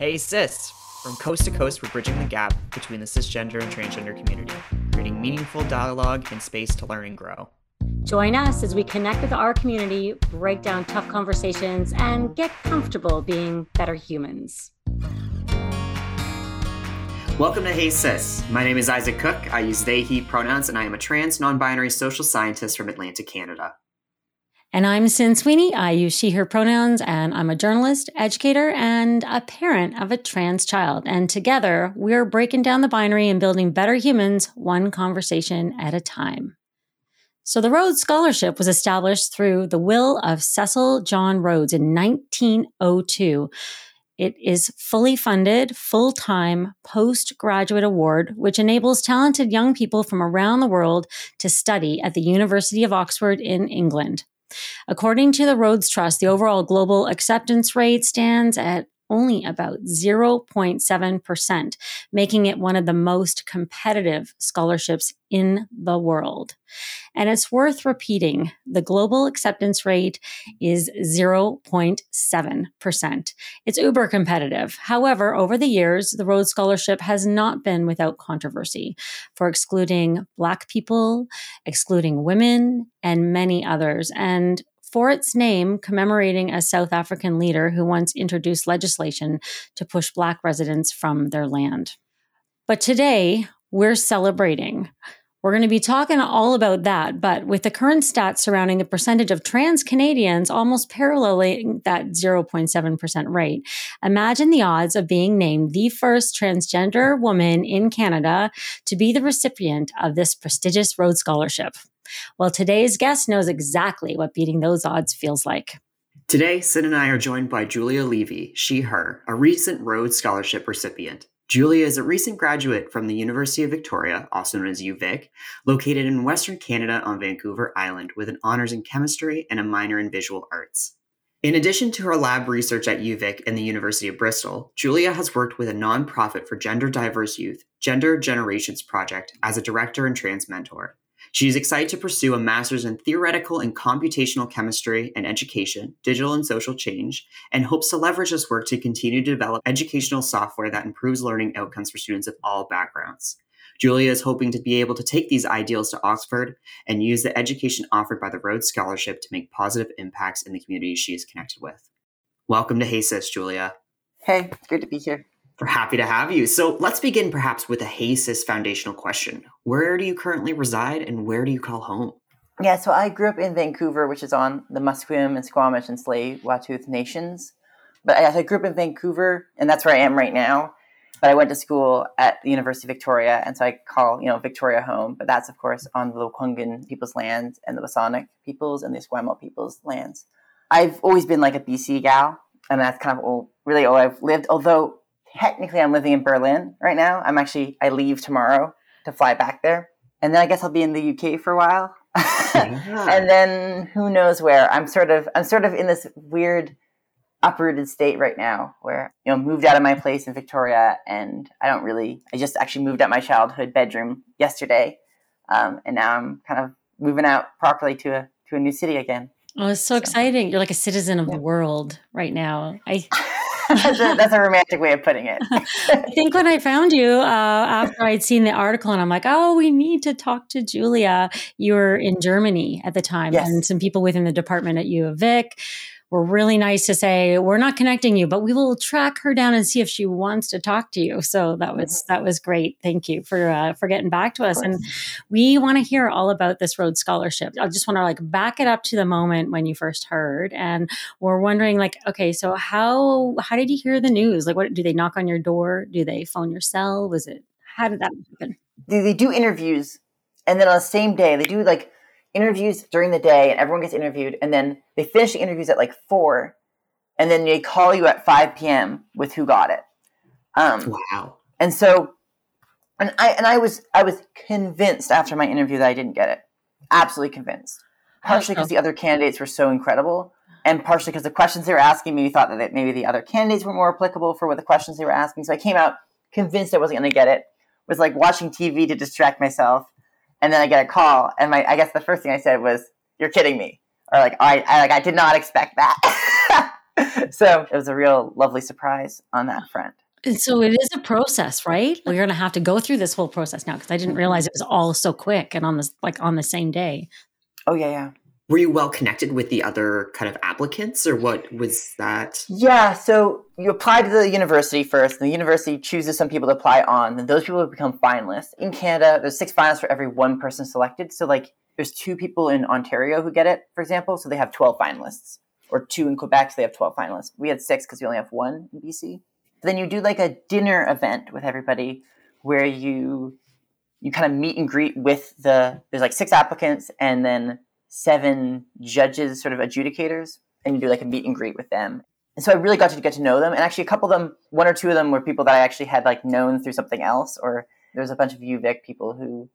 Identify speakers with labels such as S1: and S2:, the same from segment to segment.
S1: Hey sis! From coast to coast, we're bridging the gap between the cisgender and transgender community, creating meaningful dialogue and space to learn and grow.
S2: Join us as we connect with our community, break down tough conversations, and get comfortable being better humans.
S1: Welcome to Hey Sis. My name is Isaac Cook. I use they, he pronouns, and I am a trans, non binary social scientist from Atlantic, Canada.
S2: And I'm Sin Sweeney. I use she, her pronouns, and I'm a journalist, educator, and a parent of a trans child. And together, we're breaking down the binary and building better humans one conversation at a time. So the Rhodes Scholarship was established through the will of Cecil John Rhodes in 1902 it is fully funded, full time postgraduate award, which enables talented young people from around the world to study at the University of Oxford in England. According to the Rhodes Trust, the overall global acceptance rate stands at only about 0.7%, making it one of the most competitive scholarships in the world. And it's worth repeating the global acceptance rate is 0.7%. It's uber competitive. However, over the years, the Rhodes Scholarship has not been without controversy for excluding Black people, excluding women, and many others. And for its name, commemorating a South African leader who once introduced legislation to push Black residents from their land. But today, we're celebrating. We're going to be talking all about that, but with the current stats surrounding the percentage of trans Canadians almost paralleling that 0.7% rate, imagine the odds of being named the first transgender woman in Canada to be the recipient of this prestigious Rhodes Scholarship. Well, today's guest knows exactly what beating those odds feels like.
S1: Today, Sin and I are joined by Julia Levy, she, her, a recent Rhodes Scholarship recipient. Julia is a recent graduate from the University of Victoria, also known as UVic, located in Western Canada on Vancouver Island, with an honors in chemistry and a minor in visual arts. In addition to her lab research at UVic and the University of Bristol, Julia has worked with a nonprofit for gender diverse youth, Gender Generations Project, as a director and trans mentor. She is excited to pursue a master's in theoretical and computational chemistry and education, digital and social change, and hopes to leverage this work to continue to develop educational software that improves learning outcomes for students of all backgrounds. Julia is hoping to be able to take these ideals to Oxford and use the education offered by the Rhodes Scholarship to make positive impacts in the communities she is connected with. Welcome to Hey Sis, Julia.
S3: Hey, good to be here.
S1: We're happy to have you. So let's begin perhaps with a Hey Sis foundational question. Where do you currently reside and where do you call home?
S3: Yeah, so I grew up in Vancouver, which is on the Musqueam and Squamish and Tsleil-Waututh nations. But I, grew up in Vancouver, and that's where I am right now. But I went to school at the University of Victoria, and so I call you know Victoria home. But that's of course on the Lekwungen people's lands and the WSÁNEĆ peoples and the Esquimalt people's lands. I've always been like a BC gal, and that's kind of all, really all I've lived. Although technically I'm living in Berlin right now. I'm actually I leave tomorrow to fly back there, and then I guess I'll be in the UK for a while, yeah. and then who knows where. I'm sort of I'm sort of in this weird uprooted state right now where you know moved out of my place in Victoria and I don't really I just actually moved out my childhood bedroom yesterday um, and now I'm kind of moving out properly to a to a new city again.
S2: Oh, it's so, so. exciting! You're like a citizen of yeah. the world right now. I
S3: that's, a, that's, a, romantic way of putting it.
S2: I think when I found you uh, after I'd seen the article, and I'm like, oh, we need to talk to Julia. You were in Germany at the time, yes. and some people within the department at U of Vic were really nice to say we're not connecting you but we will track her down and see if she wants to talk to you. So that was mm-hmm. that was great. Thank you for uh, for getting back to us. And we want to hear all about this Rhodes scholarship. I just want to like back it up to the moment when you first heard. And we're wondering like okay so how how did you hear the news? Like what do they knock on your door? Do they phone your cell? Was it how did that happen?
S3: They, they do interviews. And then on the same day they do like interviews during the day and everyone gets interviewed and then they finish the interviews at like four and then they call you at 5 p.m with who got it.
S1: Um, wow.
S3: and so and i and i was i was convinced after my interview that i didn't get it. Absolutely convinced. Partially because the other candidates were so incredible and partially because the questions they were asking me thought that maybe the other candidates were more applicable for what the questions they were asking. So i came out convinced i wasn't going to get it. Was like watching tv to distract myself and then I get a call, and my I guess the first thing I said was, "You're kidding me," or like I, I like I did not expect that. so it was a real lovely surprise on that front.
S2: And so it is a process, right? We're going to have to go through this whole process now because I didn't realize it was all so quick and on this like on the same day.
S3: Oh yeah, yeah.
S1: Were you well connected with the other kind of applicants, or what was that?
S3: Yeah, so you apply to the university first, and the university chooses some people to apply on, then those people become finalists. In Canada, there's six finalists for every one person selected. So, like, there's two people in Ontario who get it, for example, so they have 12 finalists, or two in Quebec, so they have 12 finalists. We had six because we only have one in BC. Then you do like a dinner event with everybody where you you kind of meet and greet with the there's like six applicants and then seven judges, sort of adjudicators, and you do like a meet and greet with them. And so I really got to get to know them. And actually, a couple of them, one or two of them, were people that I actually had like known through something else. Or there was a bunch of UVic people who,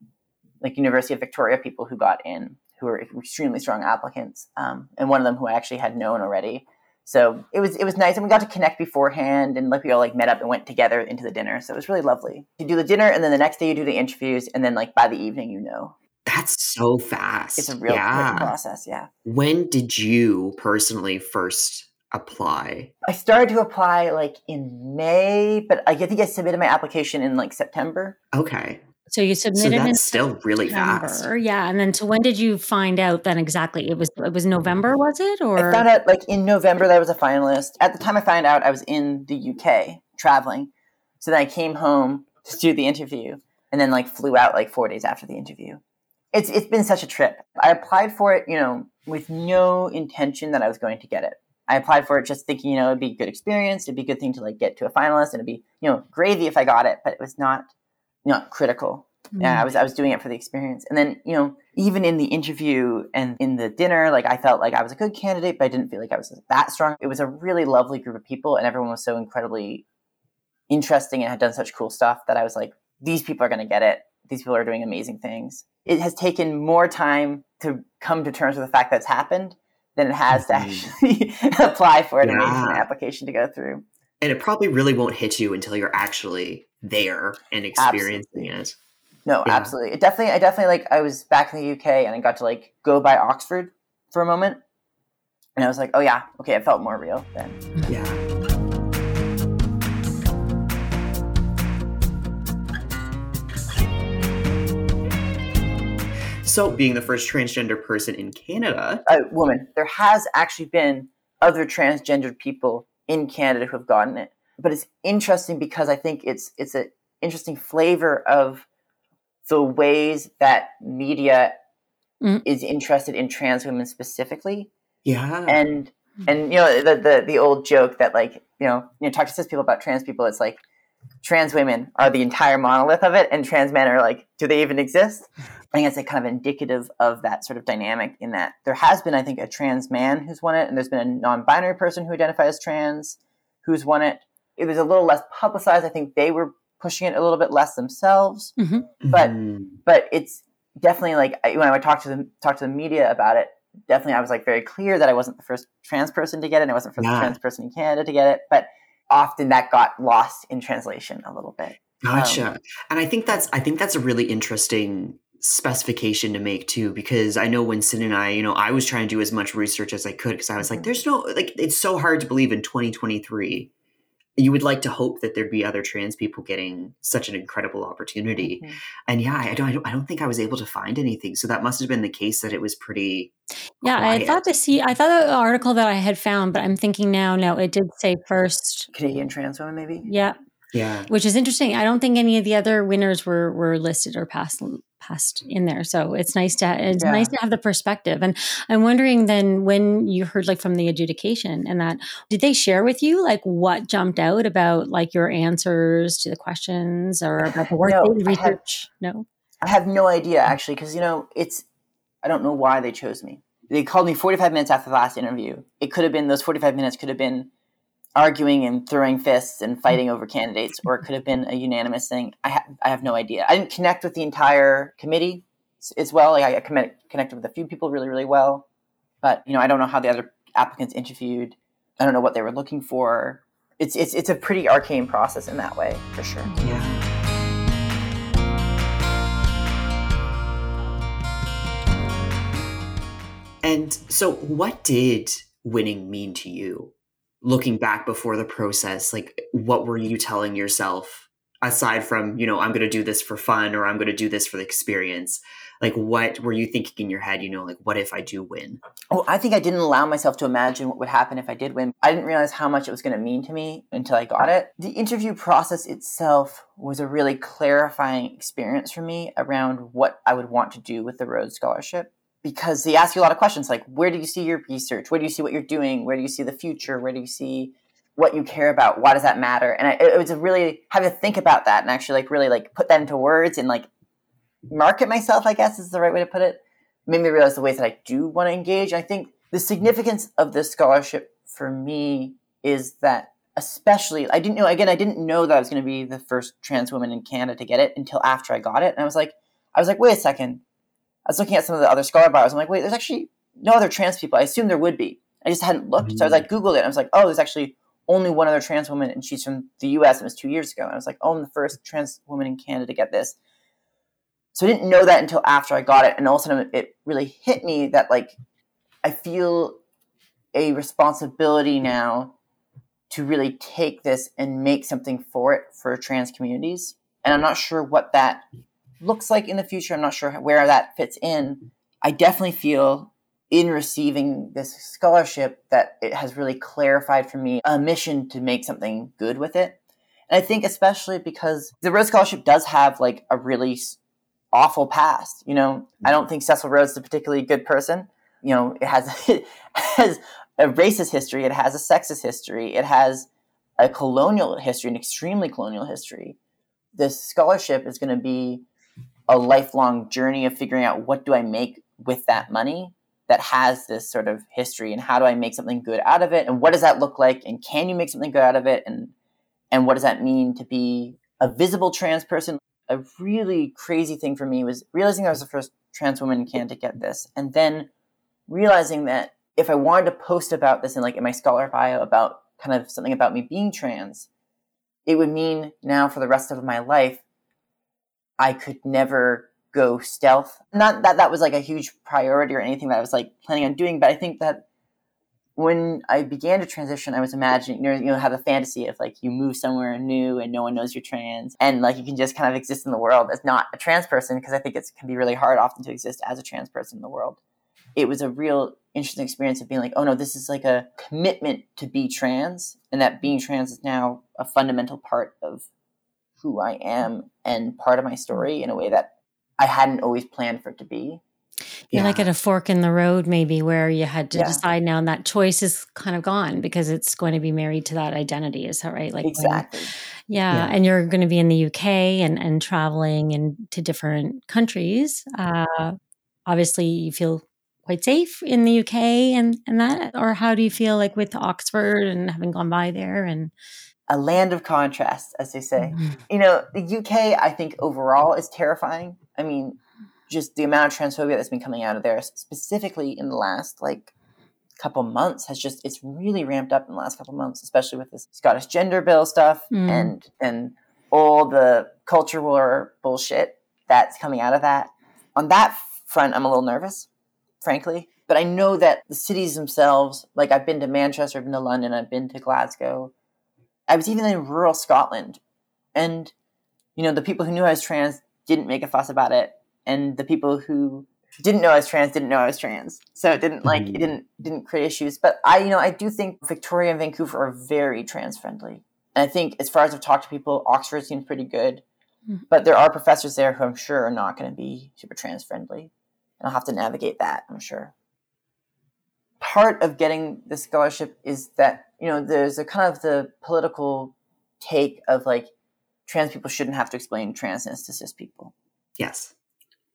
S3: like University of Victoria people who got in, who were extremely strong applicants, um, and one of them who I actually had known already. So it was it was nice, and we got to connect beforehand, and like we all like met up and went together into the dinner. So it was really lovely. You do the dinner, and then the next day you do the interviews, and then like by the evening you know.
S1: That's so fast.
S3: It's a real
S1: yeah.
S3: process, yeah.
S1: When did you personally first apply?
S3: I started to apply like in May, but I think I submitted my application in like September.
S1: Okay.
S2: So you
S1: So
S2: submitted in
S1: that's still really
S2: September,
S1: fast.
S2: yeah. And then, so when did you find out? Then exactly, it was it was November, was it? Or
S3: I found out like in November that I was a finalist. At the time I found out, I was in the UK traveling. So then I came home to do the interview, and then like flew out like four days after the interview. It's it's been such a trip. I applied for it, you know, with no intention that I was going to get it. I applied for it just thinking, you know, it'd be a good experience, it'd be a good thing to like get to a finalist, and it'd be, you know, gravy if I got it, but it was not not critical. Yeah, mm-hmm. I was I was doing it for the experience. And then, you know, even in the interview and in the dinner, like I felt like I was a good candidate, but I didn't feel like I was that strong. It was a really lovely group of people and everyone was so incredibly interesting and had done such cool stuff that I was like, these people are gonna get it. These people are doing amazing things. It has taken more time to come to terms with the fact that it's happened than it has to
S1: Mhm.
S3: actually apply for it and an
S1: Yeah.
S3: application to go through.
S1: And it probably really won't hit you until you're actually there and experiencing it.
S3: No,
S1: Yeah.
S3: absolutely. It definitely, I definitely like. I was back in the UK and I got to like go by Oxford for a moment, and I was like, oh yeah, okay, it felt more real then.
S1: Yeah. So, being the first transgender person in Canada,
S3: A woman. There has actually been other transgendered people in Canada who have gotten it, but it's interesting because I think it's it's an interesting flavor of the ways that media
S2: Mm.
S3: is interested in trans women specifically.
S1: yeah,
S3: and and you know the, the the old joke that like you know you know talk to cis people about trans people it's like trans women are the entire monolith of it and trans men are like do they even exist i think it's like kind of indicative of that sort of dynamic in that there has been i think a trans man who's won it and there's been a non-binary person who identifies as trans who's won it it was a little less publicized i think they were pushing it a little bit less themselves but-
S1: Mhm.
S3: but it's definitely like when I would talk to the talk to the media about it. Definitely, I was like very clear that I wasn't the first trans person to get it. and I wasn't for the first
S1: Yeah.
S3: trans person in Canada to get it, but often that got lost in translation a little bit.
S1: Gotcha.
S3: Um,
S1: and I think that's I think that's a really interesting specification to make too, because I know when Sin and I, you know, I was trying to do as much research as I could because I was like,
S3: Mhm.
S1: there's no like it's so hard to believe in 2023. You would like to hope that there'd be other trans people getting such an incredible opportunity.
S3: Mhm.
S1: And yeah, I don't, I don't I don't think I was able to find anything. So that must have been the case that it was pretty
S2: yeah, I thought the see, I thought the article that I had found, but I'm thinking now, no, it did say first.
S3: Canadian trans women, maybe.
S2: Yeah,
S1: yeah.
S2: which is interesting. I don't think any of the other winners were were listed or passed passed in there. So it's nice to it's
S3: Yeah.
S2: nice to have the perspective. And I'm wondering then when you heard like from the adjudication and that did they share with you like what jumped out about like your answers to the questions or about the work
S3: No,
S2: they
S3: I
S2: research? No.
S3: I have no idea actually, because you know it's. I don't know why they chose me. They called me 45 minutes after the last interview. It could have been those 45 minutes could have been arguing and throwing fists and mm-hmm. fighting over candidates, or it could have been a unanimous thing. I, ha- I have no idea. I didn't connect with the entire committee as well. Like I connect- connected with a few people really, really well, but you know I don't know how the other applicants interviewed. I don't know what they were looking for. It's it's it's a pretty arcane process in that way, for sure.
S1: Yeah. And so what did winning mean to you? Looking back before the process, like what were you telling yourself aside from, you know, I'm going to do this for fun or I'm going to do this for the experience? Like, what were you thinking in your head? You know, like, what if I do win?
S3: Oh, I think I didn't allow myself to imagine what would happen if I did win. I didn't realize how much it was going to mean to me until I got it. The interview process itself was a really clarifying experience for me around what I would want to do with the Rhodes Scholarship because they ask you a lot of questions like where do you see your research? Where do you see what you're doing? Where do you see the future? Where do you see what you care about? Why does that matter? And I, it was a really having to think about that and actually like really like put that into words and like market myself i guess is the right way to put it. Made me realize the ways that i do want to engage i think the significance of this scholarship for me is that especially i didn't know again i didn't know that i was going to be the first trans woman in canada to get it until after i got it. And i was like i was like wait a second I was looking at some of the other scholar bios. I'm like, wait, there's actually no other trans people. I assumed there would be. I just hadn't looked. Mm-hmm. So I was like, Googled it. I was like, oh, there's actually only one other trans woman, and she's from the U.S. And It was two years ago. And I was like, oh, I'm the first trans woman in Canada to get this. So I didn't know that until after I got it, and all of a sudden it really hit me that like I feel a responsibility now to really take this and make something for it for trans communities. And I'm not sure what that looks like in the future. I'm not sure where that fits in. I definitely feel in receiving this scholarship that it has really clarified for me a mission to make something good with it. And I think especially because the Rhodes Scholarship does have like a really awful past. You know, I don't think Cecil Rhodes is a particularly good person. You know, it has it has a racist history, it has a sexist history, it has a colonial history, an extremely colonial history. This scholarship is going to be a lifelong journey of figuring out what do I make with that money that has this sort of history and how do I make something good out of it? And what does that look like? And can you make something good out of it? And and what does that mean to be a visible trans person? A really crazy thing for me was realizing I was the first trans woman in Canada to get this and then realizing that if I wanted to post about this in like in my scholar bio about kind of something about me being trans it would mean now for the rest of my life I could never go stealth. Not that that was like a huge priority or anything that I was like planning on doing, but I think that when I began to transition, I was imagining, you know, you know, have a fantasy of like you move somewhere new and no one knows you're trans, and like you can just kind of exist in the world as not a trans person because I think it can be really hard often to exist as a trans person in the world. It was a real interesting experience of being like, oh no, this is like a commitment to be trans, and that being trans is now a fundamental part of who I am and part of my story in a way that I hadn't always planned for it to be.
S2: You're yeah. like at a fork in the road, maybe where you had to yeah. decide now, and that choice is kind of gone because it's going to be married to that identity. Is that right?
S3: Like exactly.
S2: When, yeah. yeah. and you're going to be in the UK and and traveling and to different countries. Uh, obviously, you feel quite safe in the UK and and that, or how do you feel like with Oxford and having gone by there and
S3: a land of contrasts, as they say. Mm-hmm. You know, the UK, I think overall is terrifying. I mean, just the amount of transphobia that's been coming out of there, specifically in the last like couple months, has just it's really ramped up in the last couple months, especially with this Scottish gender bill stuff mm. and and all the culture war bullshit that's coming out of that. On that front, I'm a little nervous, frankly. But I know that the cities themselves, like I've been to Manchester, I've been to London, I've been to Glasgow, I was even in rural Scotland, and you know the people who knew I was trans didn't make a fuss about it, and the people who didn't know I was trans didn't know I was trans, so it didn't like it mm-hmm. didn't didn't create issues. But I, you know, I do think Victoria and Vancouver are very trans friendly, and I think as far as I've talked to people, Oxford seems pretty good, mm-hmm. but there are professors there who I'm sure are not going to be super trans friendly, and I'll have to navigate that. I'm sure. Part of getting the scholarship is that you know, there's a kind of the political take of like trans people shouldn't have to explain transness to cis people.
S1: Yes.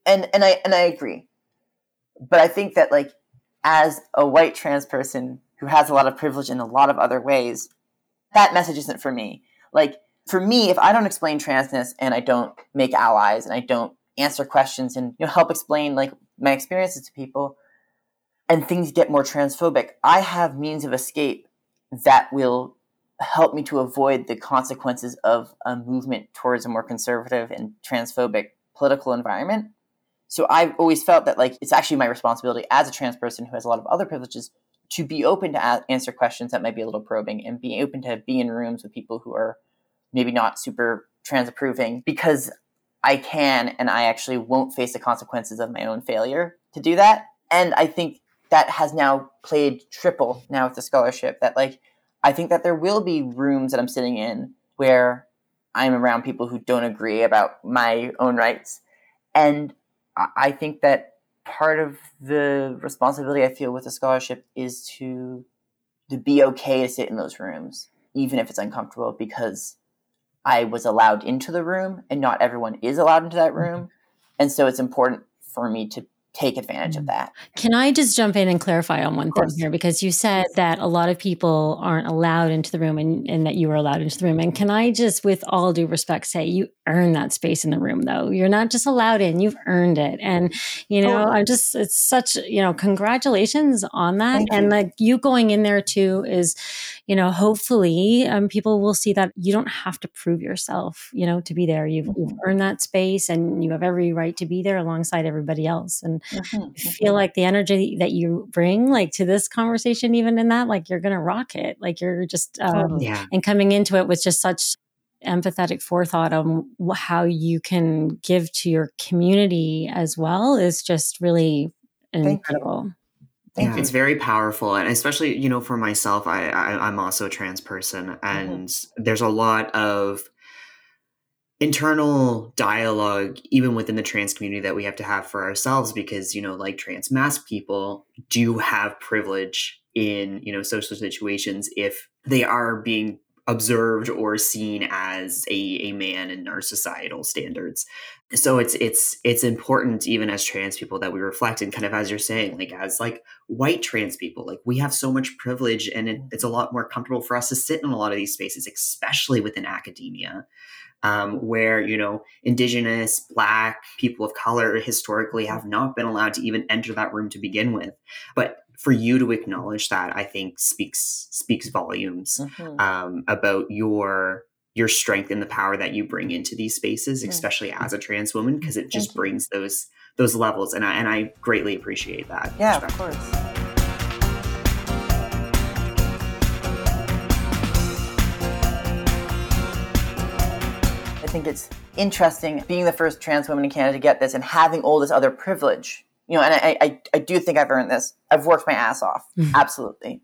S3: And and I and I agree. But I think that like as a white trans person who has a lot of privilege in a lot of other ways, that message isn't for me. Like for me, if I don't explain transness and I don't make allies and I don't answer questions and you know help explain like my experiences to people and things get more transphobic, I have means of escape that will help me to avoid the consequences of a movement towards a more conservative and transphobic political environment. So I've always felt that like it's actually my responsibility as a trans person who has a lot of other privileges to be open to a- answer questions that might be a little probing and be open to be in rooms with people who are maybe not super trans approving because I can and I actually won't face the consequences of my own failure to do that. And I think that has now played triple now with the scholarship that like I think that there will be rooms that I'm sitting in where I'm around people who don't agree about my own rights. And I think that part of the responsibility I feel with the scholarship is to to be okay to sit in those rooms, even if it's uncomfortable, because I was allowed into the room and not everyone is allowed into that room. Mm-hmm. And so it's important for me to take advantage of mm. that.
S2: Can I just jump in and clarify on one thing here? Because you said that a lot of people aren't allowed into the room and, and that you were allowed into the room. And can I just, with all due respect, say you earn that space in the room, though? You're not just allowed in, you've earned it. And, you know, I'm just, it's such, you know, congratulations on that. Thank and you. like you going in there too is, you know, hopefully um, people will see that you don't have to prove yourself, you know, to be there. You've, you've mm-hmm. earned that space and you have every right to be there alongside everybody else. And mm-hmm. feel mm-hmm. like the energy that you bring, like to this conversation, even in that, like you're going to rock it. Like you're just, um, yeah. and coming into it with just such empathetic forethought on how you can give to your community as well is just really incredible.
S1: Thank yeah, you. it's very powerful, and especially you know for myself, I, I am also a trans person, mm-hmm. and mm-hmm. there's a lot of internal dialogue even within the trans community that we have to have for ourselves because you know like trans masc people do have privilege in you know social situations if they are being observed or seen as a, a man in our societal standards. So it's it's it's important even as trans people that we reflect and kind of as you're saying like as like white trans people like we have so much privilege and it, it's a lot more comfortable for us to sit in a lot of these spaces especially within academia um, where you know indigenous black people of color historically have not been allowed to even enter that room to begin with. But for you to acknowledge that i think speaks speaks volumes mm-hmm. um, about your your strength and the power that you bring into these spaces, especially as a trans woman, because it just brings those those levels, and I and I greatly appreciate that.
S3: Yeah, of course. I think it's interesting being the first trans woman in Canada to get this and having all this other privilege. You know, and I, I, I do think I've earned this. I've worked my ass off, mm-hmm. absolutely.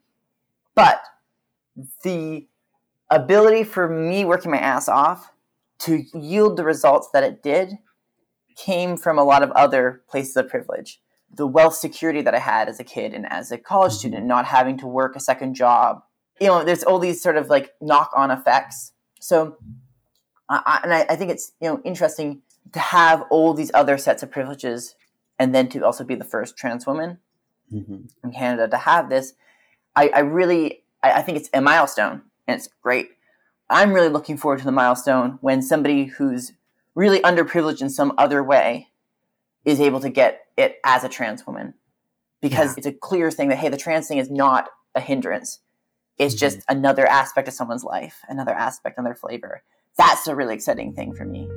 S3: But the ability for me working my ass off to yield the results that it did came from a lot of other places of privilege. The wealth security that I had as a kid and as a college mm-hmm. student, not having to work a second job. You know, there's all these sort of like knock on effects. So, I, and I, I think it's, you know, interesting to have all these other sets of privileges and then to also be the first trans woman mm-hmm. in Canada to have this. I, I really, I, I think it's a milestone and it's great. I'm really looking forward to the milestone when somebody who's really underprivileged in some other way is able to get it as a trans woman because yeah. it's a clear thing that hey the trans thing is not a hindrance it's mm-hmm. just another aspect of someone's life another aspect on their flavor that's a really exciting thing for me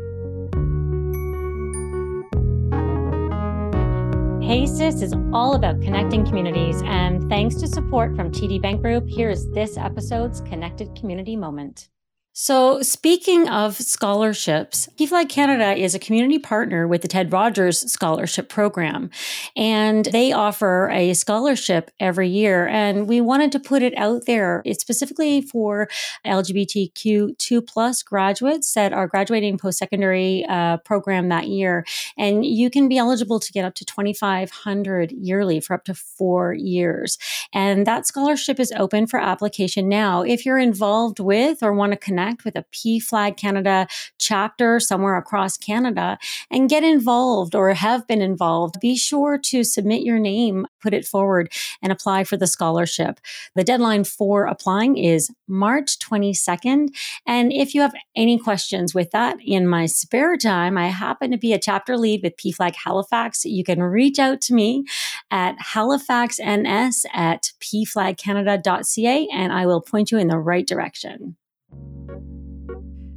S2: Hey Sis is all about connecting communities, and thanks to support from TD Bank Group, here is this episode's Connected Community Moment. So, speaking of scholarships, PFLAG Canada is a community partner with the Ted Rogers Scholarship Program, and they offer a scholarship every year. And we wanted to put it out there. It's specifically for LGBTQ2 plus graduates that are graduating post secondary uh, program that year. And you can be eligible to get up to 2500 yearly for up to four years. And that scholarship is open for application now. If you're involved with or want to connect, connect with a PFLAG Canada chapter somewhere across Canada and get involved or have been involved, be sure to submit your name, put it forward, and apply for the scholarship. The deadline for applying is March 22nd. And if you have any questions with that, in my spare time, I happen to be a chapter lead with PFLAG Halifax. You can reach out to me at halifaxns at pflagcanada.ca and I will point you in the right direction.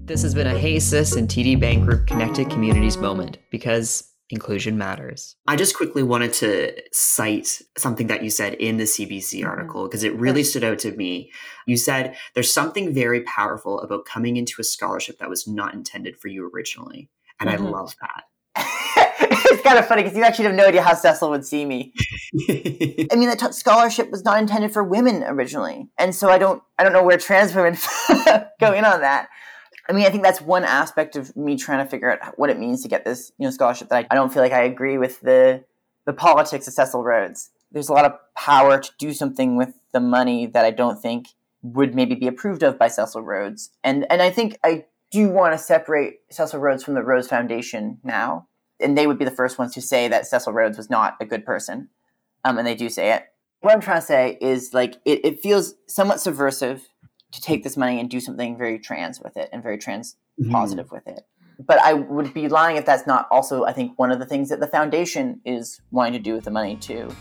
S1: This has been a Hey Sis and TD Bank Group Connected Communities moment because Inclusion matters. I just quickly wanted to cite something that you said in the CBC mm-hmm. article because it really stood out to me. You said there's something very powerful about coming into a scholarship that was not intended for you originally. And mm-hmm. I love that.
S3: It's kind of funny because you actually have no idea how Cecil would see me. I mean, that t- scholarship was not intended for women originally, and so I don't, I don't know where trans women go in on that. I mean, I think that's one aspect of me trying to figure out what it means to get this, you know, scholarship. That I, I don't feel like I agree with the the politics of Cecil Rhodes. There's a lot of power to do something with the money that I don't think would maybe be approved of by Cecil Rhodes, and and I think I do want to separate Cecil Rhodes from the Rhodes Foundation now and they would be the first ones to say that Cecil Rhodes was not a good person. Um, and they do say it. What I'm trying to say is like it, it feels somewhat subversive to take this money and do something very trans with it and very trans mm-hmm. positive with it. But I would be lying if that's not also, I think, one of the things that the foundation is wanting to do with the money too.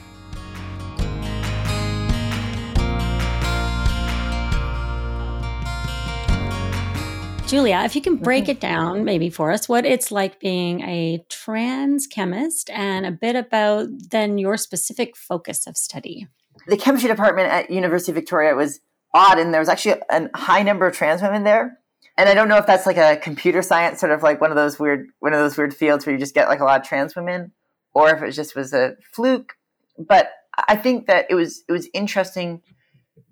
S2: Julia, if you can break mm-hmm. it down maybe for us, what it's like being a trans chemist and a bit about then your specific focus of study.
S3: The chemistry department at University of Victoria was odd, and there was actually a high number of trans women there. And I don't know if that's like a computer science sort of like one of those weird one of those weird fields where you just get like a lot of trans women, or if it just was a fluke. But I think that it was it was interesting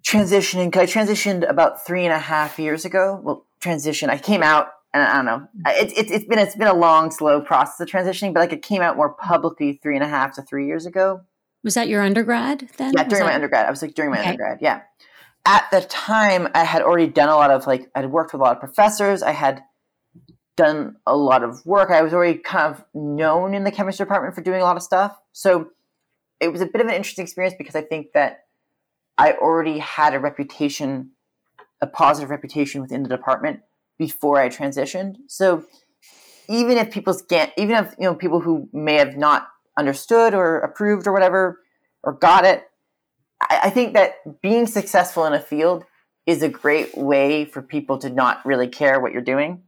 S3: transitioning. I transitioned about three and a half years ago. Well, transition. I came out, and I don't know. It's it, it's been it's been a long, slow process of transitioning, but like it came out more publicly three and a half to three years ago.
S2: Was that your undergrad then?
S3: Yeah, during
S2: that...
S3: my undergrad. I was like during my okay. undergrad. Yeah. At the time, I had already done a lot of like I had worked with a lot of professors. I had done a lot of work. I was already kind of known in the chemistry department for doing a lot of stuff. So it was a bit of an interesting experience because I think that I already had a reputation a positive reputation within the department before I transitioned. So even if people get, even if you know people who may have not understood or approved or whatever or got it, I, I think that being successful in a field is a great way for people to not really care what you're doing.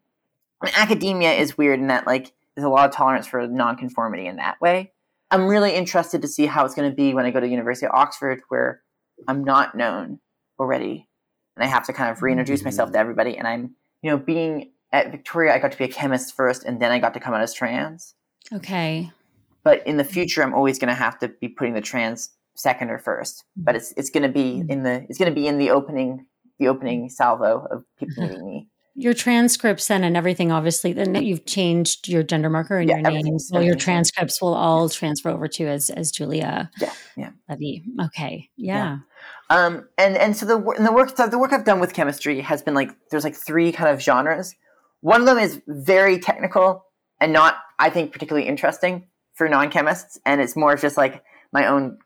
S3: Academia is weird in that like there's a lot of tolerance for nonconformity in that way. I'm really interested to see how it's going to be when I go to University of Oxford, where I'm not known already and I have to kind of reintroduce myself to mm. everybody. And I'm, you know, being at Victoria, I got to be a chemist first, and then I got to come out as trans.
S2: Okay.
S3: But in the future, I'm always going to have to be putting the trans second or first. But it's it's going to be in the it's going to be in the opening the opening salvo of people meeting me.
S2: Your transcripts then and everything, obviously, then you've changed your gender marker and yeah, your name. So your transcripts will all transfer over to as as Julia.
S3: Yeah, yeah.
S2: Levy. Okay, yeah. yeah.
S3: Um, and and so the and the work the work I've done with chemistry has been like there's like three kind of genres. One of them is very technical and not I think particularly interesting for non-chemists, and it's more just like my own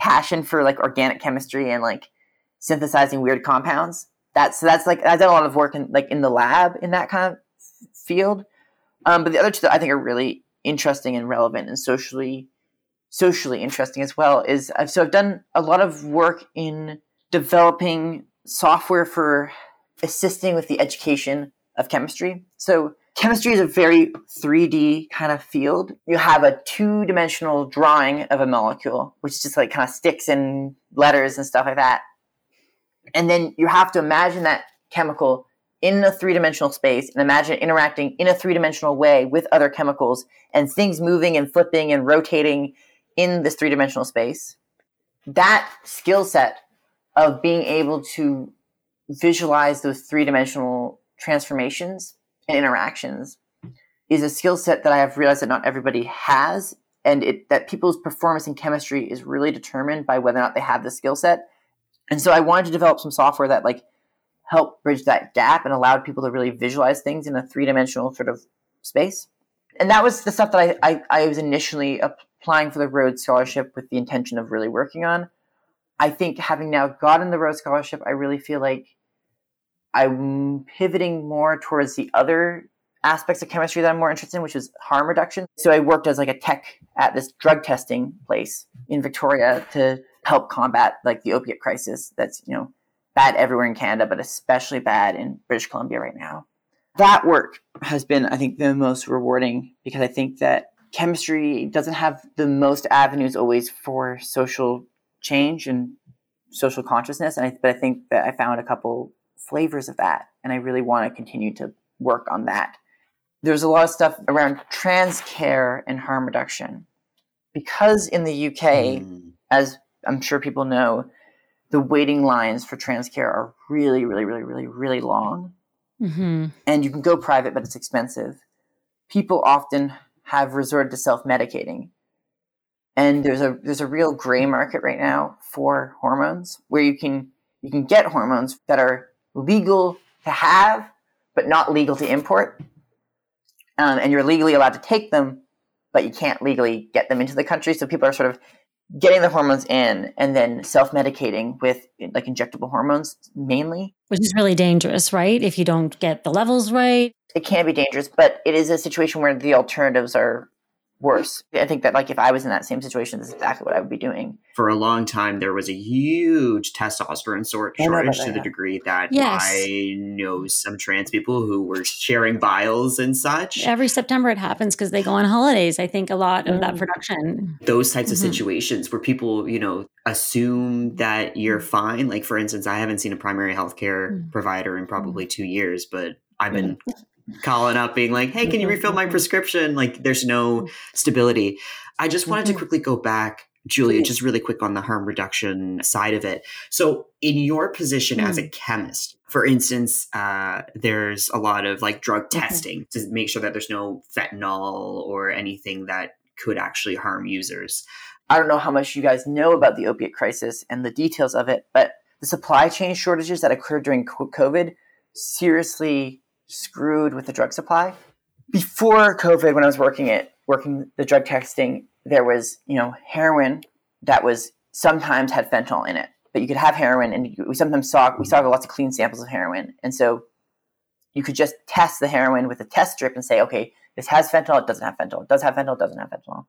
S3: passion for like organic chemistry and like synthesizing weird compounds. That's so that's like I've done a lot of work in like in the lab in that kind of field. Um, but the other two I think are really interesting and relevant and socially socially interesting as well is I've, so I've done a lot of work in developing software for assisting with the education of chemistry. So chemistry is a very 3D kind of field. You have a two-dimensional drawing of a molecule, which just like kind of sticks in letters and stuff like that. And then you have to imagine that chemical in a three-dimensional space and imagine interacting in a three-dimensional way with other chemicals and things moving and flipping and rotating in this three dimensional space, that skill set of being able to visualize those three dimensional transformations and interactions is a skill set that I have realized that not everybody has, and it, that people's performance in chemistry is really determined by whether or not they have the skill set. And so I wanted to develop some software that like helped bridge that gap and allowed people to really visualize things in a three dimensional sort of space. And that was the stuff that I, I, I was initially applying for the Rhodes Scholarship with the intention of really working on. I think having now gotten the Rhodes Scholarship, I really feel like I'm pivoting more towards the other aspects of chemistry that I'm more interested in, which is harm reduction. So I worked as like a tech at this drug testing place in Victoria to help combat like the opiate crisis that's, you know, bad everywhere in Canada, but especially bad in British Columbia right now. That work has been, I think, the most rewarding because I think that chemistry doesn't have the most avenues always for social change and social consciousness. And I, but I think that I found a couple flavors of that, and I really want to continue to work on that. There's a lot of stuff around trans care and harm reduction because in the UK, mm. as I'm sure people know, the waiting lines for trans care are really, really, really, really, really long. Mm-hmm. And you can go private, but it's expensive. People often have resorted to self medicating. And there's a there's a real gray market right now for hormones where you can you can get hormones that are legal to have but not legal to import. Um, and you're legally allowed to take them, but you can't legally get them into the country. So people are sort of getting the hormones in and then self-medicating with like injectable hormones mainly
S2: which is really dangerous right if you don't get the levels right
S3: it can be dangerous but it is a situation where the alternatives are worse. I think that like if I was in that same situation, this is exactly what I would be doing.
S1: For a long time, there was a huge testosterone shortage to the degree that yes. I know some trans people who were sharing vials and such.
S2: Every September it happens because they go on holidays. I think a lot of that mm. production.
S1: Those types mm-hmm. of situations where people, you know, assume that you're fine. Like for instance, I haven't seen a primary health care mm. provider in probably mm. two years, but I've been calling up being like, hey, can you refill my prescription? Like there's no stability. I just wanted to mm-hmm. quickly go back, Julia, just really quick on the harm reduction side of it. So, in your position as a mm. chemist, for instance, uh, there's a lot of like drug mm-hmm. testing to make sure that there's no fentanyl or anything that could actually harm users.
S3: I don't know how much you guys know about the opiate crisis and the details of it, but the supply chain shortages that occurred during COVID seriously screwed with the drug supply. Before COVID, when I was working it, working the drug testing, there was, you know, heroin that was sometimes had fentanyl in it. But you could have heroin and we sometimes saw we saw lots of clean samples of heroin. And so you could just test the heroin with a test strip and say, okay, this has fentanyl, it doesn't have fentanyl. It does have fentanyl, it doesn't have fentanyl.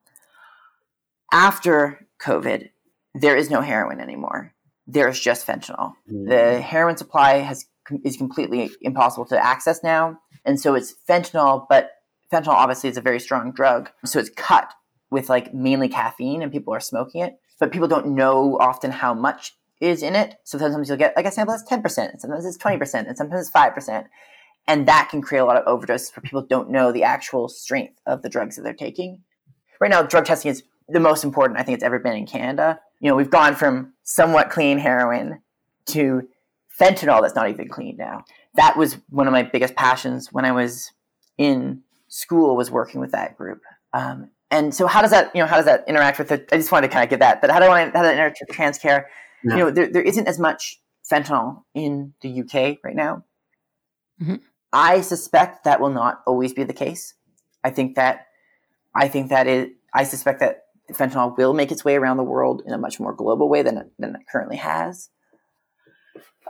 S3: After COVID, there is no heroin anymore. There's just fentanyl. Mm. The heroin supply has is completely impossible to access now. And so it's fentanyl, but fentanyl obviously is a very strong drug. So it's cut with like mainly caffeine and people are smoking it. But people don't know often how much is in it. So sometimes you'll get like a sample that's 10%, sometimes it's 20%, and sometimes it's 5%. And that can create a lot of overdoses where people don't know the actual strength of the drugs that they're taking. Right now, drug testing is the most important I think it's ever been in Canada. You know, we've gone from somewhat clean heroin to fentanyl that's not even clean now. That was one of my biggest passions when I was in school was working with that group. Um, and so how does that, you know, how does that interact with the, I just wanted to kind of get that, but how do I, how does that interact with trans care? No. You know, there, there isn't as much fentanyl in the UK right now. Mm-hmm. I suspect that will not always be the case. I think that, I think that it, I suspect that fentanyl will make its way around the world in a much more global way than it, than it currently has.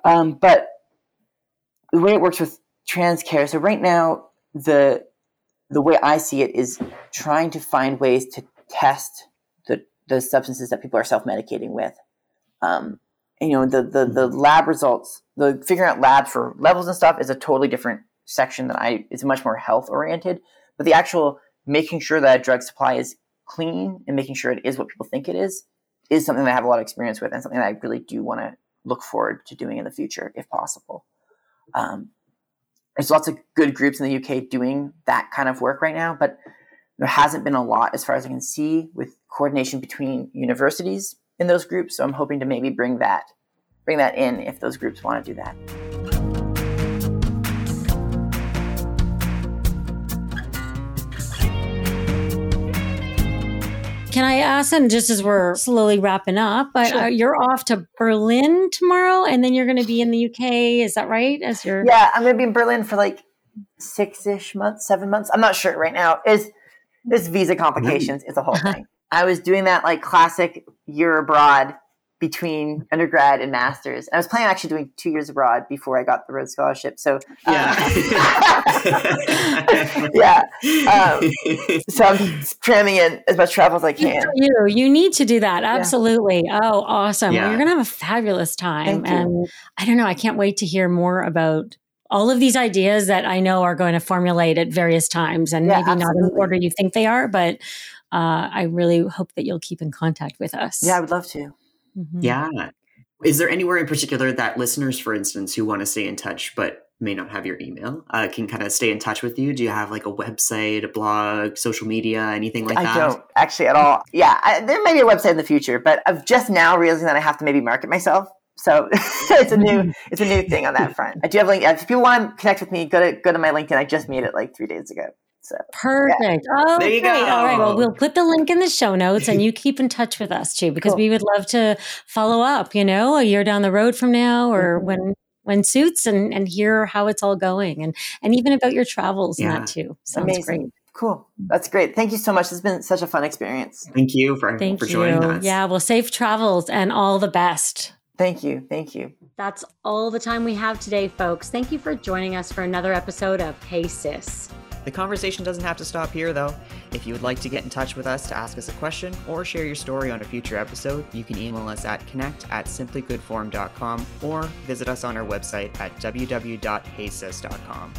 S3: Um, but the way it works with trans care, so right now the the way I see it is trying to find ways to test the the substances that people are self medicating with. Um, you know, the, the the lab results, the figuring out labs for levels and stuff is a totally different section that I is much more health oriented. But the actual making sure that drug supply is clean and making sure it is what people think it is is something that I have a lot of experience with and something that I really do want to look forward to doing in the future if possible. Um, there's lots of good groups in the UK doing that kind of work right now, but there hasn't been a lot as far as I can see with coordination between universities in those groups. So I'm hoping to maybe bring that bring that in if those groups want to do that.
S2: Can I ask, and just as we're slowly wrapping up, but sure. uh, you're off to Berlin tomorrow, and then you're going to be in the UK. Is that right? As your
S3: yeah, I'm going to be in Berlin for like six ish months, seven months. I'm not sure right now. Is this visa complications? It's a whole thing. I was doing that like classic year abroad between undergrad and masters. And I was planning on actually doing two years abroad before I got the Rhodes Scholarship. So yeah, um, yeah. Um, so I'm cramming in as much travel as I can.
S2: You you need to do that absolutely. Yeah. Oh, awesome! Yeah. Well, you're gonna have a fabulous time, Thank and you. I don't know. I can't wait to hear more about all of these ideas that I know are going to formulate at various times and
S3: Yeah,
S2: maybe not in the order you think they are, but uh, I really hope that you'll keep in contact with us.
S3: Yeah, I would love to.
S2: Mhm.
S1: Yeah. Is there anywhere in particular that listeners, for instance, who want to stay in touch but may not have your email, uh, can kind of stay in touch with you? Do you have like a website, a blog, social media, anything like
S3: I
S1: that?
S3: I don't actually at all. Yeah, I, there may be a website in the future, but I'm just now realizing that I have to maybe market myself. So it's a new it's a new thing on that front. I do have link. If people want to connect with me, go to go to my LinkedIn. I just made it like three days ago. So
S2: Perfect. Oh,
S1: There you
S2: great. All right. Well, we'll put the link in the show notes and you keep in touch with us too, because
S3: Cool.
S2: we would love to follow up, you know, a year down the road from now or
S3: Mhm.
S2: when when suits and and hear how it's all going and and even about your travels and
S1: Yeah.
S2: that too. Sounds
S3: amazing.
S2: great.
S3: Cool. That's great. Thank you so much. It's been such a fun experience.
S1: Thank you for,
S2: Thank
S1: for
S2: you.
S1: joining us.
S2: Yeah, well, safe travels and all the best.
S3: Thank you. Thank you.
S2: That's all the time we have today, folks. Thank you for joining us for another episode of Hey Sis.
S4: The conversation doesn't have to stop here, though. If you would like to get in touch with us to ask us a question or share your story on a future episode, you can email us at connect at simplygoodform.com or visit us on our website at www.heysis.com.